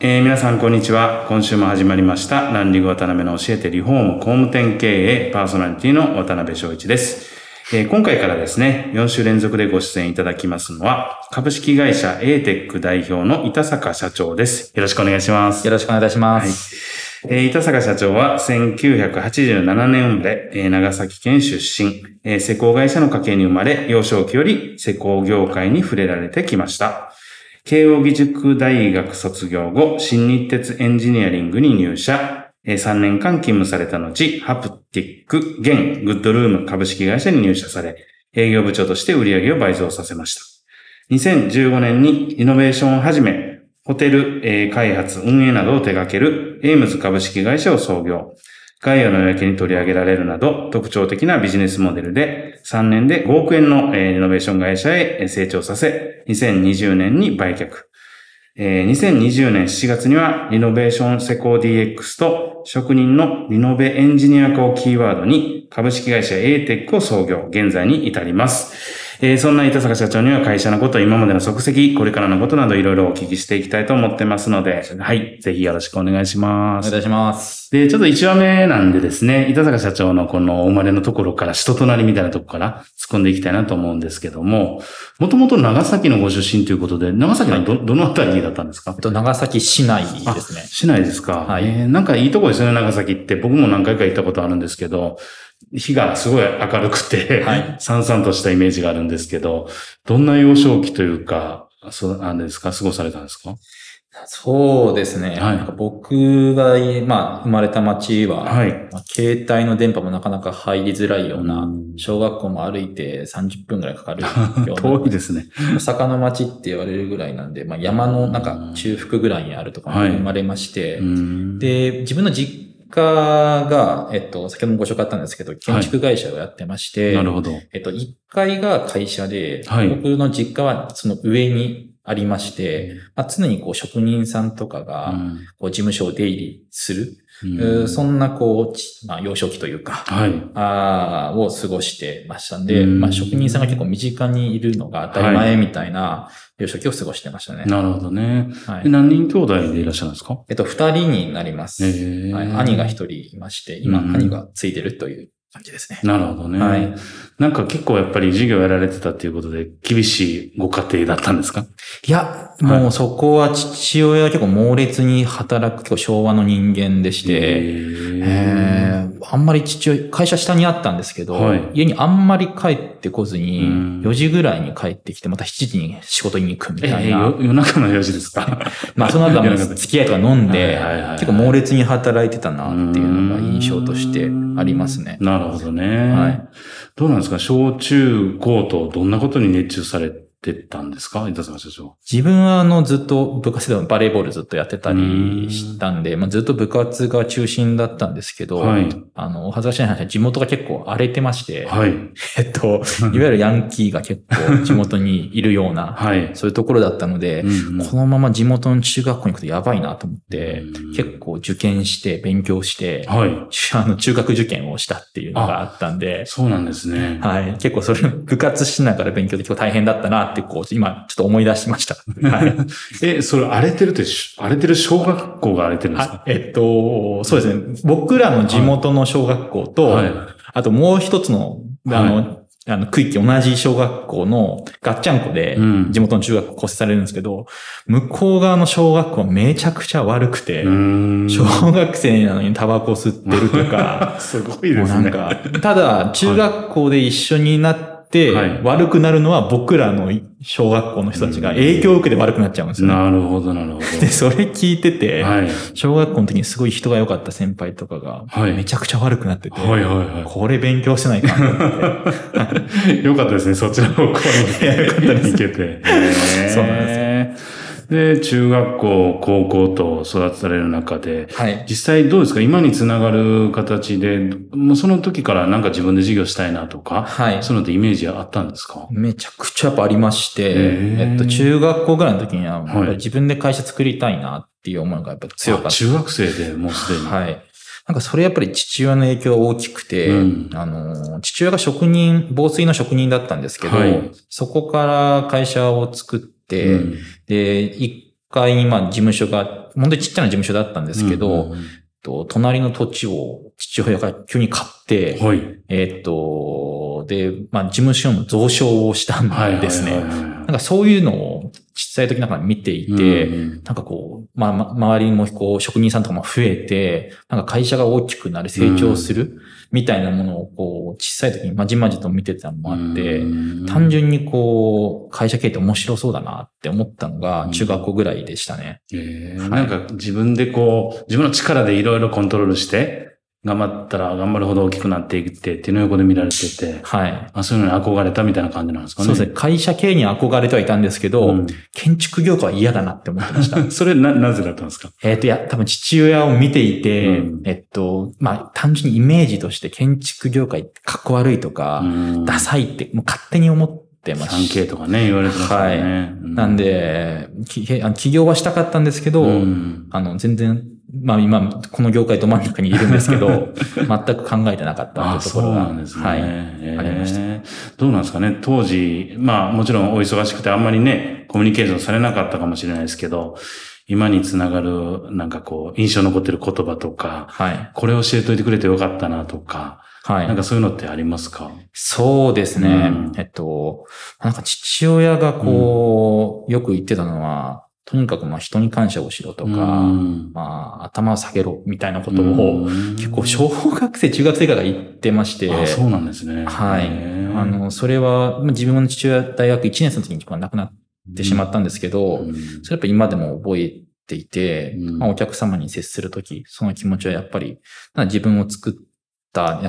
えー、皆さんこんにちは。今週も始まりました。ランディング渡辺の教えてリフォーム工務店経営パーソナリティの渡辺翔一です。えー今回からですね、4週連続でご出演いただきますのは、株式会社 ATEC 代表の板坂社長です。よろしくお願いします。よろしくお願いいたしまはいす。えー板坂社長は1987年生まれ、えー長崎県出身、えー施工会社の家系に生まれ、幼少期より施工業界に触れられてきました。慶応義塾大学卒業後、新日鉄エンジニアリングに入社、3年間勤務された後、ハプティック、現グッドルーム株式会社に入社され、営業部長として売上を倍増させました。2015年にリノベーションをはじめ、ホテル、開発、運営などを手掛けるエイムズ株式会社を創業。ガイアの夜明けに取り上げられるなど、特徴的なビジネスモデルで、3年で5億円のえーリノベーション会社へ成長させ、2020年に売却。2020年7月には、リノベーション施工 DX と職人のリノベエンジニア化をキーワードに、株式会社 ATEC を創業、現在に至ります。えーそんな板坂社長には会社のこと、今までの足跡、これからのことなどいろいろお聞きしていきたいと思ってますので、はい、ぜひよろしくお願いします。お願いします。で、ちょっと1話目なんでですね、板坂社長のこのお生まれのところから人となりみたいなところから突っ込んでいきたいなと思うんですけども、もともと長崎のご出身ということで、長崎のど、どのあたりだったんですか？えっと、長崎市内ですね。市内ですか。はいえーなんかいいとこですよね、長崎って。僕も何回か行ったことあるんですけど、日がすごい明るくて、はい。さんさんとしたイメージがあるんですけど、どんな幼少期というか、そう、なんですか、過ごされたんですか？そうですね。はい。なんか僕が、まあ、生まれた町は、はい。まあ携帯の電波もなかなか入りづらいようなうん、小学校も歩いて30分ぐらいかかるような、遠いですね。坂の町って言われるぐらいなんで、まあ、山のなんか中腹ぐらいにあるところはい。に生まれまして、うん。で、自分の実家が、えっと、先ほどもご紹介あったんですけど、建築会社をやってまして、なるほど。えっと、1階が会社で、はい僕の実家はその上にありまして、まあ、常にこう職人さんとかが、うん。こう事務所を出入りする、うん。えーそんなこう、ちまあ、幼少期というか、はい。あーを過ごしてましたんで、うん。まあ、職人さんが結構身近にいるのが当たり前みたいな幼少期を過ごしてましたね。なるほどね。はい。で何人兄弟でいらっしゃるんですか？えっと、二人になります。はい、兄が一人いまして、今、うん。兄がついてるという感じですね。なるほどね。はい。なんか結構やっぱり授業やられてたっていうことで、厳しいご家庭だったんですか？いや、もうそこは父親は結構猛烈に働く結構昭和の人間でして、えーあんまり父親、会社下にあったんですけど、はい。家にあんまり帰ってこずに、うん。4時ぐらいに帰ってきて、また7時に仕事に行くみえたいな。ーよ夜中の4時ですか？まあその後は付き合いとか飲んで結構猛烈に働いてたなっていうのが印象としてありますね。なるほどね。はいどうなんですか？小中高とどんなことに熱中されってたんですか？板坂社長。自分はあのずっと部活でもバレーボールずっとやってたりしたんで、まあ、ずっと部活が中心だったんですけど、はいあの、恥ずかしい話は地元が結構荒れてまして、はい。えっと、いわゆるヤンキーが結構地元にいるような、はい。そういうところだったので、うんうんこのまま地元の中学校に行くとやばいなと思って、うん結構受験して勉強して、はい。あの中学受験をしたっていうのがあったんで、そうなんですね。はい。結構それ、部活しながら勉強で結構大変だったなって、こう、今ちょっと思い出しました。はい。え、それ荒れてるって、し荒れてる小学校が荒れてるんですか？あえっと、そうですね。僕らの地元の小学校と、はい。あともう一つの、あの、はあの、区域同じ小学校のガッチャンコでうん、地元の中学校構成されるんですけど、向こう側の小学校はめちゃくちゃ悪くて。小学生なのにタバコ吸ってるとか、すごいですね。なんか、ただ、中学校で一緒になって、はい悪くなるのは僕らの小学校の人たちが影響を受けて悪くなっちゃうんですよね。なるほど、なるほど。で、それ聞いてて、はい。小学校の時にすごい人が良かった先輩とかが、はいめちゃくちゃ悪くなってて、はいはいはこれ勉強してないかって。い。よかったですね、そっちの方向に。よかったです行けて。そうなんですすで、中学校、高校と育てられる中で、はい。実際どうですか？今につながる形で、もうその時からなんか自分で授業したいなとか、はい。そういうのってイメージあったんですか？めちゃくちゃやっぱありまして、えっと、中学校ぐらいの時には、自分で会社作りたいなっていう思いがやっぱ強かった。あ中学生でもうすでに。はい。なんかそれやっぱり父親の影響が大きくて、うんあの、父親が職人、防水の職人だったんですけど、はいそこから会社を作って、うんで、一回にまあ事務所が、本当にちっちゃな事務所だったんですけど、うんうんと隣の土地を父親が急に買って、はい。えーっと、で、まあ事務所の増床をしたんはい。ですね。はいはいはいなんかそういうのを小さい時なんか見ていて、うん。なんかこう、まあ、ま、周りにもこう、職人さんとかも増えて、なんか会社が大きくなる、成長する、みたいなものをこう、小さい時にまじまじと見てたのもあって、うん。単純にこう、会社経営って面白そうだなって思ったのがうん。中学校ぐらいでしたね。えー。はい。なんか自分でこう、自分の力でいろいろコントロールして、頑張ったら頑張るほど大きくなっていってっていうのを横で見られてて、はい。あそういうのに憧れたみたいな感じなんですかね。そうですね。会社経営に憧れてはいたんですけど、うん建築業界は嫌だなって思ってました。それな、なぜだったんですか？えっと、いや、多分父親を見ていて、うんえっと、まあ、単純にイメージとして建築業界ってかっこ悪いとか、うんダサいって、もう勝手に思ってました 3K とかね、言われてますよね。うなん、で、きあの起業はしたかったんですけど、うんあの、全然、まあ今、この業界ど真ん中にいるんですけど、全く考えてなかったあっところが、そうなんですね。はい。えーありましたどうなんですかね当時、まあもちろんお忙しくてあんまりね、コミュニケーションされなかったかもしれないですけど、今につながる、なんかこう、印象に残ってる言葉とか、はい。これ教えといてくれてよかったなとか、はい。なんかそういうのってありますか？そうですね。うんえっと、なんか父親がこう、よく言ってたのは、とにかくまあ人に感謝をしろとか、うん。まあ頭を下げろみたいなことを、うん。結構小学生、中学生から言ってまして、あ、そうなんですね。はい。あ、の、それは、まあ自分の父親大学1年生の時に亡くなってしまったんですけど、うん。それやっぱ今でも覚えていて、うん。まあ、お客様に接するとき、その気持ちはやっぱり、自分を作った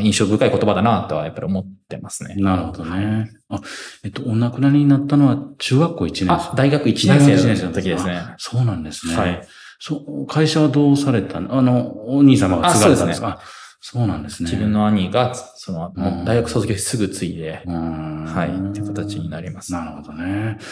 印象深い言葉だなとはやっぱり思ってますね。なるほどね。あ、えっと、お亡くなりになったのは中学校1年あ、大学1年生の時ですね。あそうなんですね。はい。そう、会社はどうされたの？あの、お兄様が継がれたんですか？あそうなんですね。自分の兄が、その、大学卒業してすぐ継いで、うん、はい、っていう形になります。はなるほどね。い。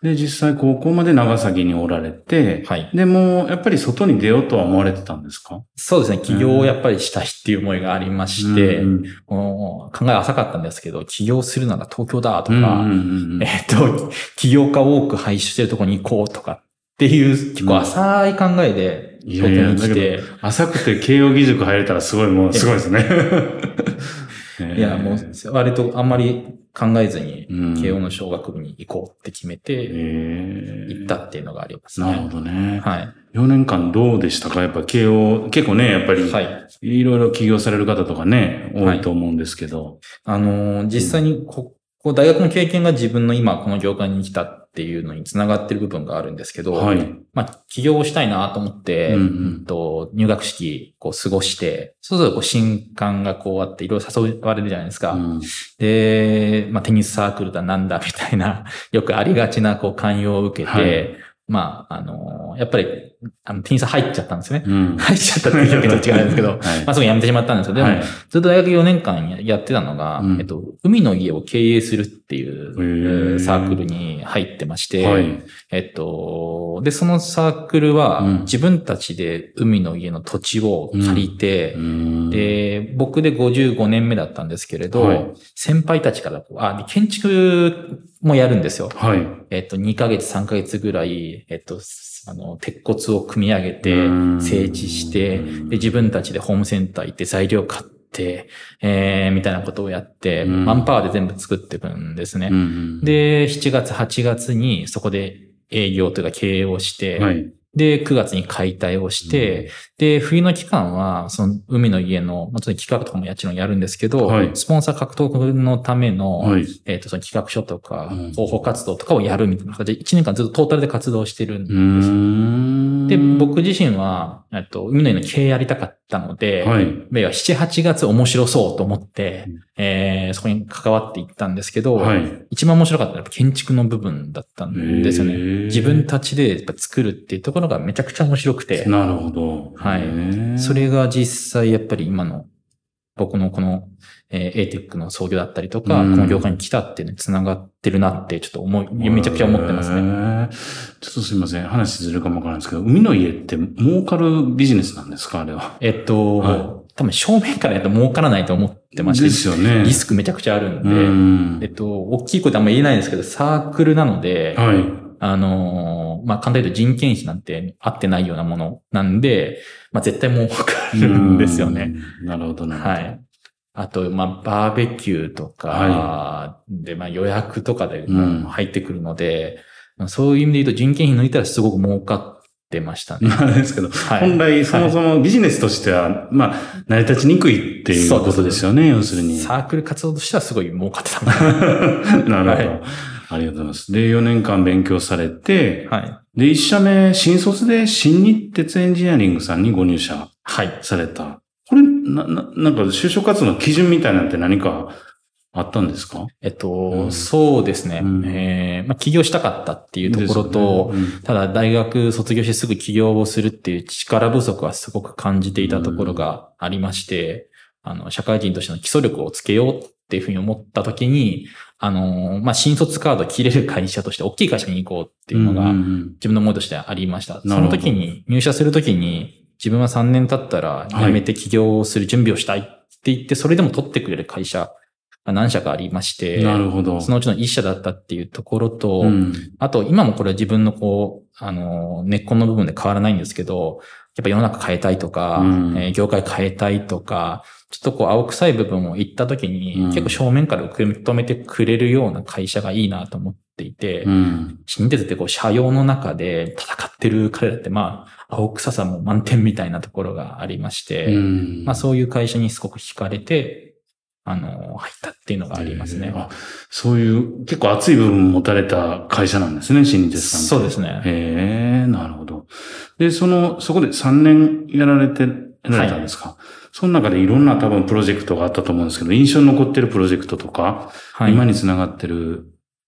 で、実際高校まで長崎におられて、はい。でも、やっぱり外に出ようとは思われてたんですか？そうですね。起業をやっぱりしたいっていう思いがありまして、うん考え浅かったんですけど、起業するなら東京だとか、うんうんうんうん えっと、起業家を多く輩出してるところに行こうとかっていう、結構浅い考えで、いやいや東京に来て、浅くて慶応義塾入れたらすごい、もうすごいですね。いや、もう、割とあんまり考えずに、うん慶応の小学部に行こうって決めて、えー行ったっていうのがありますね。なるほどね。はい。4年間どうでしたか？やっぱ慶応、結構ね、やっぱり、はい。いろいろ起業される方とかね、多いと思うんですけど。あのー、実際にこ、こう大学の経験が自分の今この業界に来たっていうのにつながってる部分があるんですけど、はい。まあ、起業したいなと思って、うんうんうんと入学式こう過ごして、そうするとこう新刊がこうあっていろいろ誘われるじゃないですか。うんで、まあ、テニスサークルだなんだみたいな、よくありがちなこう勧誘を受けて、はいまあ、あの、やっぱり、あの、テニス入っちゃったんですよね。うん。入っちゃったっていう表現と違うんですけど、はいまあ、すぐ辞めてしまったんですけど、でも、はいずっと大学4年間ややってたのが、うんえっと、海の家を経営するっていへうサークルに入ってまして、はい。えっと、で、そのサークルはうん自分たちで海の家の土地を借りて、うん、で、僕で55年目だったんですけれど、はい先輩たちからあ、で建築もやるんですよ。はい。えっと、2ヶ月、3ヶ月ぐらい、えっと、あの、鉄骨を組み上げてうん、整地して、で、自分たちでホームセンター行って材料買って、えー、みたいなことをやって、うんマンパワーで全部作っていくんですね。うん、で、7月、8月にそこで営業というか経営をして、はい。で、9月に解体をして、で、冬の期間は、その海の家の、まあ、ちょっと企画とかももちろんやるんですけど、はいスポンサー獲得のための、はい。えっ、と、その企画書とかうん、広報活動とかをやるみたいな形で、1年間ずっとトータルで活動してるんうです。ん。で、僕自身は、えっと、海の家の経営やりたかったので、はい。要は7、8月面白そうと思ってうん、えーそこに関わっていったんですけど、はい。一番面白かったのは建築の部分だったんですよね。自分たちでやっぱ作るっていうところがめちゃくちゃ面白くて、なるほど。はいそれが実際やっぱり今の僕のこの、えー、ATEC の創業だったりとか、うんこの業界に来たっていうのに繋がってるなってちょっと思い、めちゃくちゃ思ってますね。ね。ちょっとすいません。話ずるかもわからないんですけど、海の家って儲かるビジネスなんですか？あれは。えっと、は多分正面からやると儲からないと思ってまして、ですよね。リスクめちゃくちゃあるんで、うんえっと、大きいことあんま言えないんですけど、サークルなので、はい。あのーまあ、簡単に言うと人件費なんて合ってないようなものなんで、まあ、絶対儲かるんですよね。うん。なるほど、なるほど。はい。あと、まあ、バーベキューとか、で、まあ、予約とかでうん入ってくるので、まあそういう意味で言うと人件費抜いたらすごく儲かってましたね。ま あですけど、はい本来そもそもビジネスとしては、まあ、成り立ちにくいっていうことですよね、要するに。サークル活動としてはすごい儲かってた なるほど、はいありがとうございます。で、4年間勉強されて、な。はい。で、1社目、新卒で新日鉄エンジニアリングさんにご入社はい。された。これ、な、な、なんか就職活動の基準みたいなんて何かあったんですか？えっと、うんそうですね。うんえーまあ、起業したかったっていうところと、ですよねただ大学卒業してすぐ起業をするっていう力不足はすごく感じていたところがありまして、あの、社会人としての基礎力をつけようっていうふうに思った時に、あの、まあ、新卒カード切れる会社として大きい会社に行こうっていうのが自分の思いとしてありました。その時に入社する時に自分は3年経ったら辞めて起業をする準備をしたいって言って、それでも取ってくれる会社が何社かありまして、なるほど。そのうちの一社だったっていうところと、うんあと、今もこれは自分のこう、あの、根っこの部分で変わらないんですけど、やっぱ世の中変えたいとか、うん。えー業界変えたいとか、ちょっとこう青臭い部分を言った時に、うん。結構正面から受け止めてくれるような会社がいいなと思っていて、うん。新鉄ってこう、社用の中で戦ってる彼らって、まあ、青臭さも満点みたいなところがありまして、うん。まあそういう会社にすごく惹かれて、あの、入ったっていうのがありますね。あそういう結構熱い部分持たれた会社なんですね、新日鉄さん。そうですね。へえ、なるほど。で、その、そこで3年やられて、やられたんですか、その中でいろんな多分プロジェクトがあったと思うんですけど、印象に残ってるプロジェクトとか、はい。今につながってる、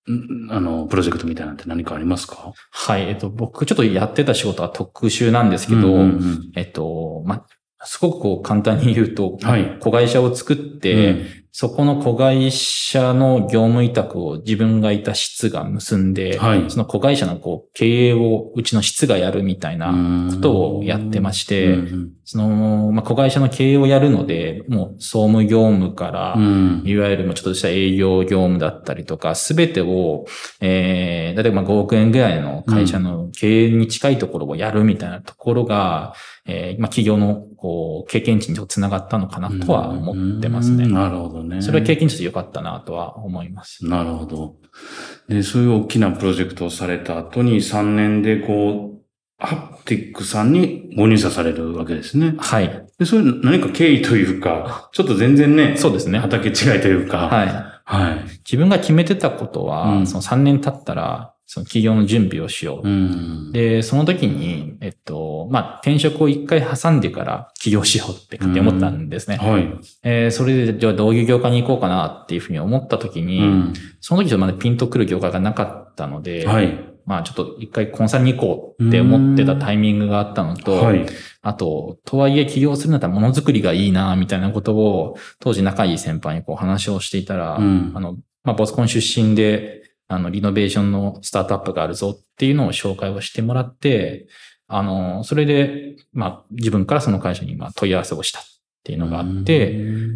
んあの、プロジェクトみたいなのって何かありますか？はい。えっと、僕ちょっとやってた仕事は特殊なんですけど、うんうんうんえっと、ま、すごくこう簡単に言うと、はい。子会社を作って、うん。そこの子会社の業務委託を自分がいた室が結んで、はい。その子会社のこう経営をうちの室がやるみたいなことをやってまして、うんその、まあ、子会社の経営をやるので、もう総務業務から、うん。いわゆるもうちょっとした営業業務だったりとか、すべてを、えー、例えば5億円ぐらいの会社の経営に近いところをやるみたいなところが、えー、まあ企業のこう経験値にちょっと繋がったのかなとは思ってますね。うんなるほどね。それは経験値と良かったなとは思います。なるほど。で、そういう大きなプロジェクトをされた後に3年でこう、ハプティックさんにご入社されるわけですね。はい。で、それ何か経緯というか、ちょっと全然ね、そうですね。畑違いというか、はい。はい。自分が決めてたことは、うんその3年経ったら、その企業の準備をしよう。うん。で、その時に、えっと、まあ、転職を一回挟んでから起業しようって思ったんですね。はい。えーそれで、じゃあどういう業界に行こうかなっていうふうに思った時に、うん。その時ちょっとまだピンとくる業界がなかったので、はい。まあちょっと一回コンサルに行こうって思ってたタイミングがあったのと、はい。あと、とはいえ起業するんだったらものづくりがいいな、みたいなことを、当時仲いい先輩にこう話をしていたら、うんあの、まあ、ボスコン出身で、あの、リノベーションのスタートアップがあるぞっていうのを紹介をしてもらって、あの、それで、まあ、自分からその会社にまあ問い合わせをしたっていうのがあって、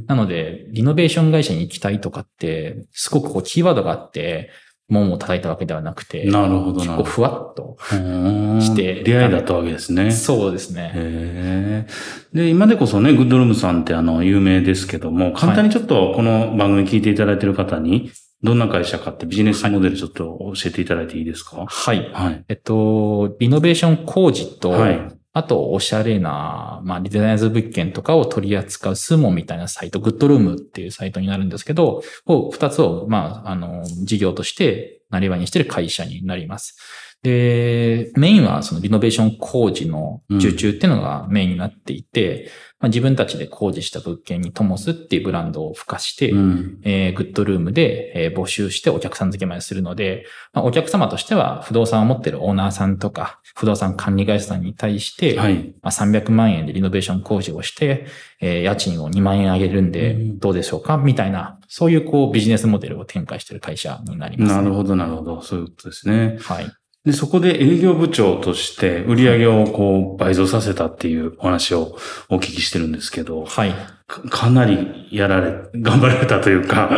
なので、リノベーション会社に行きたいとかって、すごくこうキーワードがあって、門を叩いたわけではなくて、なるほど結構ふわっと。うんして出会いだったわけですね。そうですね。で、今でこそね、グッドルームさんってあの、有名ですけども、簡単にちょっとこの番組聞いていただいている方に、どんな会社かってビジネスモデルちょっと教えていただいていいですか？はい。はい。えっと、リノベーション工事と、はい。あと、おしゃれな、まあ、デザイナーズ物件とかを取り扱うスモンみたいなサイト、グッドルームっていうサイトになるんですけど、こう二つを、まあ、あの、事業として、なりわいにしてる会社になります。で、メインはそのリノベーション工事の受注っていうのがメインになっていて、まあ、自分たちで工事した物件にトモスっていうブランドを付加して、うん。えーグッドルームで、えー募集してお客さん付けまでするので、まあ、お客様としては不動産を持っているオーナーさんとか、不動産管理会社さんに対して、はい。まあ、300万円でリノベーション工事をして、えー家賃を2万円上げるんでうんどうでしょうか？みたいな、そういうこうビジネスモデルを展開している会社になります、なるほど、なるほど。そういうことですね。はい。で、そこで営業部長として売り上げをこう倍増させたっていうお話をお聞きしてるんですけど、はい。かかなりやられ、頑張られたというか、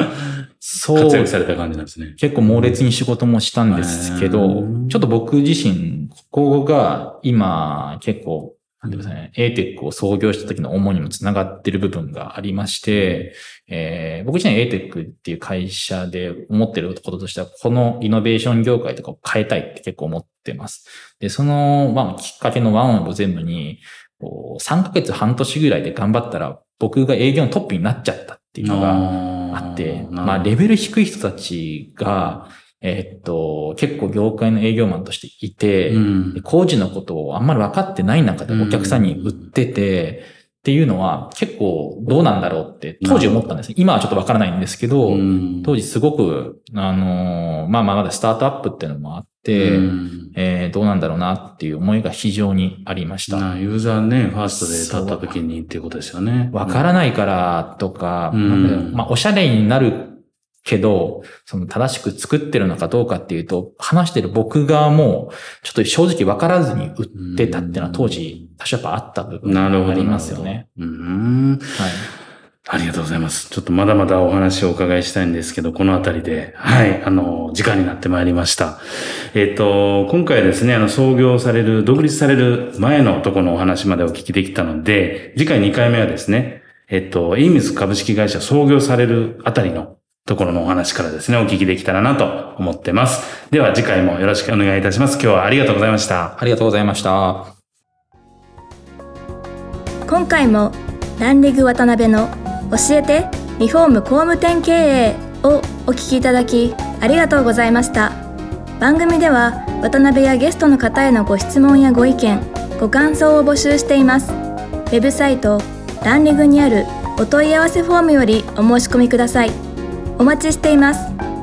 そう活躍された感じなんですね。結構猛烈に仕事もしたんですけどうん、ちょっと僕自身、ここが今結構、なんていうんですかね、ATEC を創業した時の思いにもつながってる部分がありまして、えー僕自身 ATEC っていう会社で思ってることとしては、このイノベーション業界とかを変えたいって結構思ってます。で、その、まあ、きっかけのワンオブ全部に、こう3ヶ月半年ぐらいで頑張ったら、僕が営業のトップになっちゃったっていうのが、あって、まあ、レベル低い人たちが、えーっと、結構業界の営業マンとしていて、うん。で工事のことをあんまり分かってない中でお客さんに売ってて、っていうのは結構どうなんだろうって当時思ったんです。今はちょっと分からないんですけど、うん。当時すごく、あのーまあまあまだスタートアップっていうのもあって、うん。えーどうなんだろうなっていう思いが非常にありました。なユーザーね、ファーストで立った時にっていうことですよね。わからないからとか、うん。まあ、おしゃれになるけど、その正しく作ってるのかどうかっていうと、話してる僕がもう、ちょっと正直わからずに売ってたっていうのは当時、多少やっぱあった部分。がありますよね。うん。はい。ありがとうございます。ちょっとまだまだお話をお伺いしたいんですけど、このあたりで、はい、あの、時間になってまいりました。えっ、と、今回ですね、あの、創業される、独立される前のところのお話までお聞きできたので、次回2回目はですね、えっ、と、エイミス株式会社創業されるあたりのところのお話からですね、お聞きできたらなと思ってます。では次回もよろしくお願いいたします。今日はありがとうございました。ありがとうございました。今回もランリグ渡辺の教えてリフォーム工務店経営をお聞きいただきありがとうございました番組では渡辺やゲストの方へのご質問やご意見ご感想を募集していますウェブサイトランリグにあるお問い合わせフォームよりお申し込みくださいお待ちしています。